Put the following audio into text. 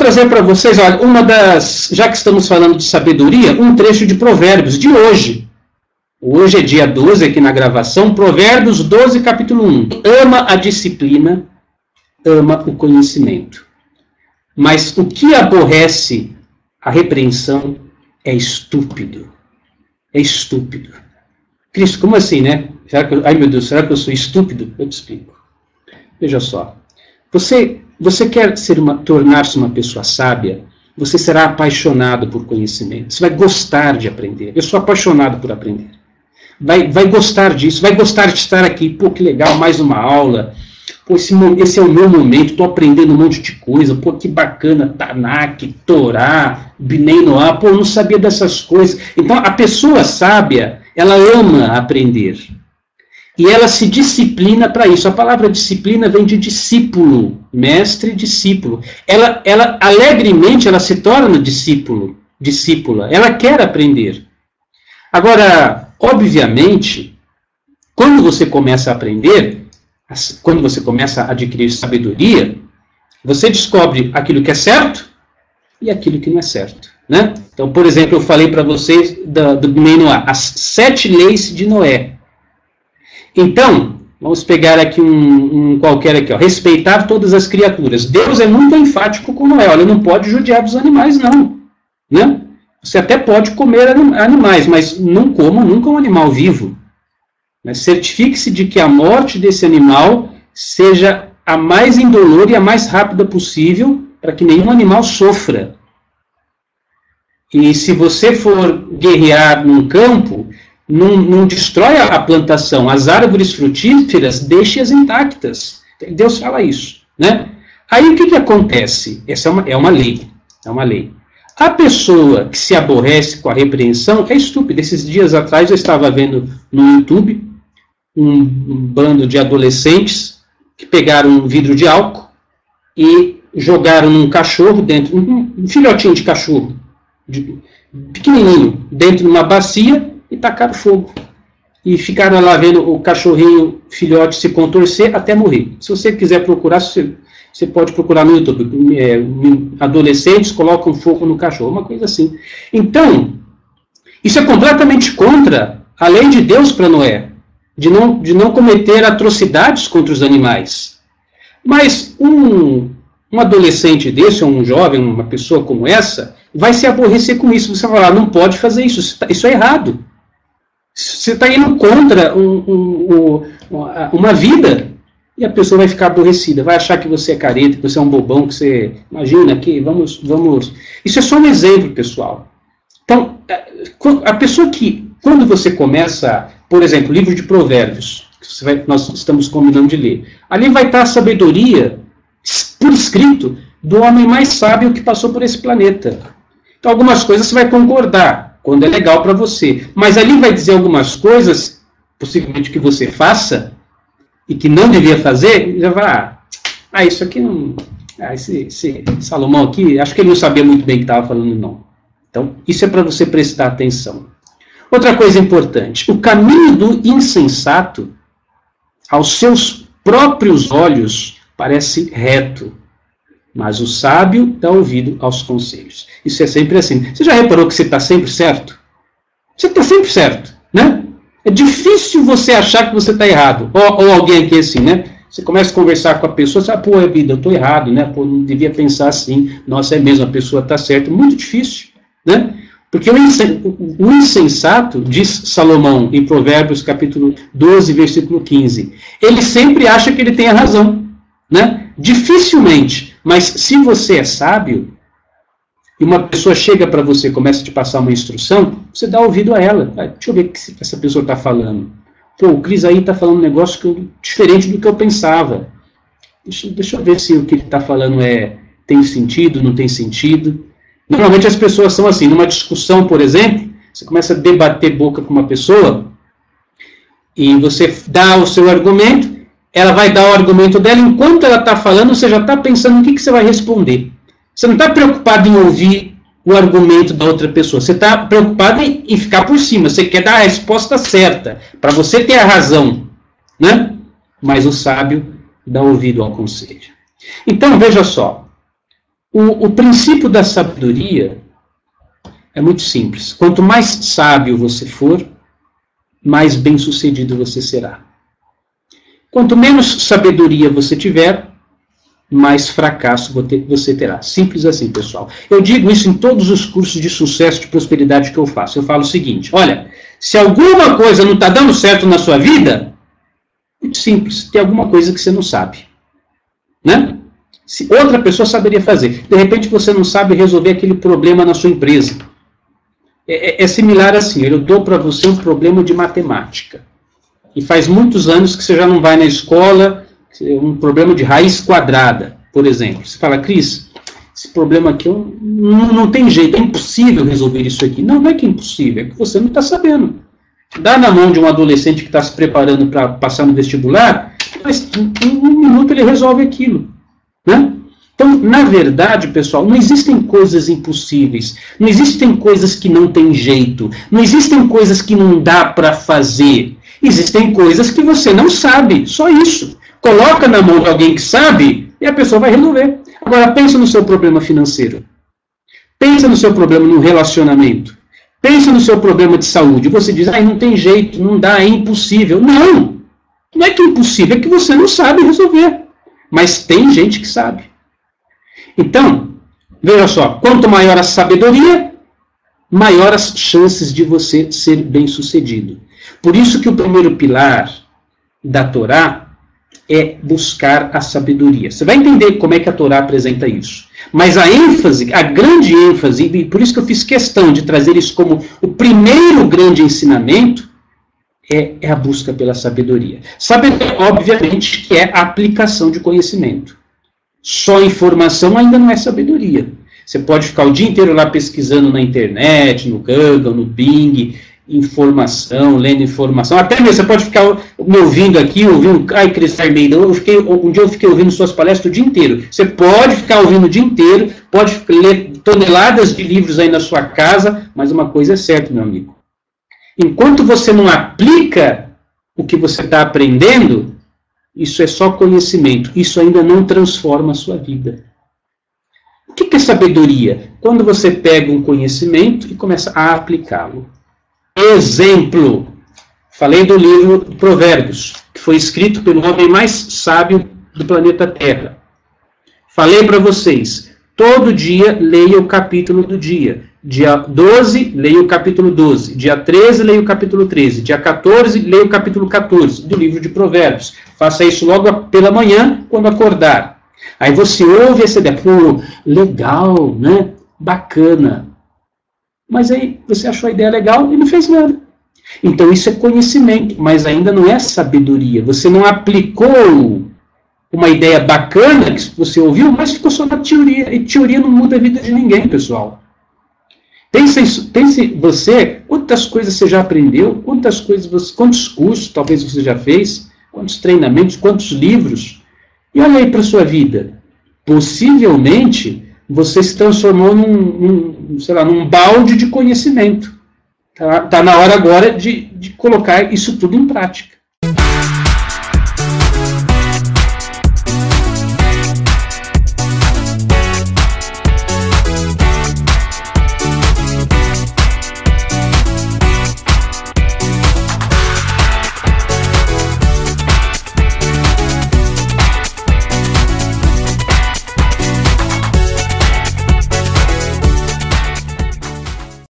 trazer para vocês, olha, uma das, já que estamos falando de sabedoria, um trecho de Provérbios de hoje. Hoje é dia 12 aqui na gravação, Provérbios 12, capítulo 1. Ama a disciplina, ama o conhecimento. Mas o que aborrece a repreensão é estúpido. É estúpido. Cristo, como assim, né? Será que ai meu Deus, será que eu sou estúpido? Eu te explico. Veja só. Você, você quer tornar-se uma pessoa sábia? Você será apaixonado por conhecimento. Você vai gostar de aprender. Eu sou apaixonado por aprender. Vai, vai gostar disso, vai gostar de estar aqui. Pô, que legal, mais uma aula. Pô, esse, esse é o meu momento, estou aprendendo um monte de coisa. Pô, que bacana, Tanakh, Torá, Bnei Noah. Pô, eu não sabia dessas coisas. Então, a pessoa sábia, ela ama aprender. E ela se disciplina para isso. A palavra disciplina vem de discípulo, mestre, discípulo. Ela, ela alegremente ela se torna discípulo, discípula. Ela quer aprender. Agora, obviamente, quando você começa a aprender, quando você começa a adquirir sabedoria, você descobre aquilo que é certo e aquilo que não é certo. Né? Então, por exemplo, eu falei para vocês do, do Noé, as sete leis de Noé. Então, vamos pegar aqui um, um, qualquer aqui, ó, respeitar todas as criaturas. Deus é muito enfático com Noé, olha, não pode judiar dos animais, não. Né? Você até pode comer animais, mas não coma nunca um animal vivo. Certifique-se de que a morte desse animal seja a mais indolor e a mais rápida possível, para que nenhum animal sofra. E se você for guerrear num campo, não, não destrói a plantação, as árvores frutíferas, deixe-as intactas. Deus fala isso, né? Aí o que, que acontece? Essa é uma, é uma lei, é uma lei. A pessoa que se aborrece com a repreensão é estúpida. Esses dias atrás eu estava vendo no YouTube um, um bando de adolescentes que pegaram um vidro de álcool e jogaram num cachorro dentro, um, um filhotinho de cachorro, de, pequenininho, dentro de uma bacia e tacaram fogo. E ficaram lá vendo o cachorrinho filhote se contorcer até morrer. Se você quiser procurar, você, você pode procurar no YouTube. É, adolescentes colocam fogo no cachorro, uma coisa assim. Então, isso é completamente contra a lei de Deus para Noé, de não, de não cometer atrocidades contra os animais. Mas um, um adolescente desse, ou um jovem, uma pessoa como essa, vai se aborrecer com isso. Você vai falar, não pode fazer isso, isso tá, é errado. Você está indo contra um, um, uma vida e a pessoa vai ficar aborrecida, vai achar que você é careta, que você é um bobão, que você. Imagina que vamos. vamos Isso é só um exemplo, pessoal. Então, é, a pessoa que, quando você começa, por exemplo, livro de Provérbios, que vai, nós estamos combinando de ler, ali vai estar a sabedoria por escrito do homem mais sábio que passou por esse planeta. Então, algumas coisas você vai concordar, quando é legal para você. Mas ali vai dizer algumas coisas, possivelmente que você faça, e que não devia fazer, já vai, ah, ah, isso aqui não. Ah, esse, esse Salomão aqui, acho que ele não sabia muito bem o que estava falando, não. Então, isso é para você prestar atenção. Outra coisa importante: o caminho do insensato, aos seus próprios olhos, parece reto, mas o sábio dá ouvido aos conselhos. Isso é sempre assim. Você já reparou que você está sempre certo? Você está sempre certo, né? É difícil você achar que você está errado. Ou, ou, alguém aqui assim, né? Você começa a conversar com a pessoa, você fala, pô, é vida, eu estou errado, né? Pô, não devia pensar assim. Nossa, é mesmo, a pessoa está certa. Muito difícil, né? Porque o insensato, diz Salomão em Provérbios capítulo 12, versículo 15, ele sempre acha que ele tem a razão, né? Dificilmente mas se você é sábio, e uma pessoa chega para você e começa a te passar uma instrução, você dá ouvido a ela. Ah, deixa eu ver o que essa pessoa está falando. Pô, o Cris aí está falando um negócio que eu, diferente do que eu pensava. Deixa, deixa eu ver se o que ele está falando é tem sentido, não tem sentido. Normalmente as pessoas são assim, numa discussão, por exemplo, você começa a debater boca com uma pessoa e você dá o seu argumento, ela vai dar o argumento dela, enquanto ela está falando, você já está pensando no que, que você vai responder. Você não está preocupado em ouvir o argumento da outra pessoa, você está preocupado em, em, ficar por cima, você quer dar a resposta certa, para você ter a razão. Né? Mas o sábio dá ouvido ao conselho. Então, veja só, O, o princípio da sabedoria é muito simples. Quanto mais sábio você for, mais bem-sucedido você será. Quanto menos sabedoria você tiver, mais fracasso você terá. Simples assim, pessoal. Eu digo isso em todos os cursos de sucesso de prosperidade que eu faço. Eu falo o seguinte: olha, se alguma coisa não está dando certo na sua vida, muito simples, tem alguma coisa que você não sabe. Né? Se outra pessoa saberia fazer. De repente você não sabe resolver aquele problema na sua empresa. É, é, é similar assim, eu dou para você um problema de matemática. E faz muitos anos que você já não vai na escola, um problema de raiz quadrada, por exemplo. Você fala, Cris, esse problema aqui não, não tem jeito, é impossível resolver isso aqui. Não, não é que é impossível, é que você não está sabendo. Dá na mão de um adolescente que está se preparando para passar no vestibular, mas em um minuto ele resolve aquilo. Né? Então, na verdade, pessoal, não existem coisas impossíveis, não existem coisas que não tem jeito, não existem coisas que não dá para fazer. Existem coisas que você não sabe, só isso. Coloca na mão de alguém que sabe e a pessoa vai resolver. Agora, pensa no seu problema financeiro. Pensa no seu problema no relacionamento. Pensa no seu problema de saúde. Você diz, ah, não tem jeito, não dá, é impossível. Não! Não é que é impossível, é que você não sabe resolver. Mas tem gente que sabe. Então, veja só, quanto maior a sabedoria, maior as chances de você ser bem-sucedido. Por isso que o primeiro pilar da Torá é buscar a sabedoria. Você vai entender como é que a Torá apresenta isso. Mas a ênfase, a grande ênfase, e por isso que eu fiz questão de trazer isso como o primeiro grande ensinamento, é, é a busca pela sabedoria. Sabedoria, obviamente, que é a aplicação de conhecimento. Só informação ainda não é sabedoria. Você pode ficar o dia inteiro lá pesquisando na internet, no Google, no Bing, informação, lendo informação. Até mesmo você pode ficar me ouvindo aqui, ouvindo. Ai, Cris Almeida, eu fiquei, um dia eu fiquei ouvindo suas palestras o dia inteiro. Você pode ficar ouvindo o dia inteiro, pode ler toneladas de livros aí na sua casa, mas uma coisa é certa, meu amigo. Enquanto você não aplica o que você está aprendendo, isso é só conhecimento. Isso ainda não transforma a sua vida. O que é sabedoria? Quando você pega um conhecimento e começa a aplicá-lo. Exemplo. Falei do livro Provérbios, que foi escrito pelo homem mais sábio do planeta Terra. Falei para vocês, todo dia leia o capítulo do dia. Dia 12, leia o capítulo 12. Dia 13, leia o capítulo 13. Dia 14, leia o capítulo 14 do livro de Provérbios. Faça isso logo pela manhã, quando acordar. Aí você ouve essa ideia, pô, legal, né? Bacana. Mas aí você achou a ideia legal e não fez nada. Então isso é conhecimento, mas ainda não é sabedoria. Você não aplicou uma ideia bacana que você ouviu, mas ficou só na teoria. E teoria não muda a vida de ninguém, pessoal. Pense, pense você, quantas coisas você já aprendeu, quantas coisas, você, quantos cursos talvez você já fez, quantos treinamentos, quantos livros. E olha aí para a sua vida. Possivelmente você se transformou num, num, sei lá, num balde de conhecimento. Está tá na hora agora de, de colocar isso tudo em prática.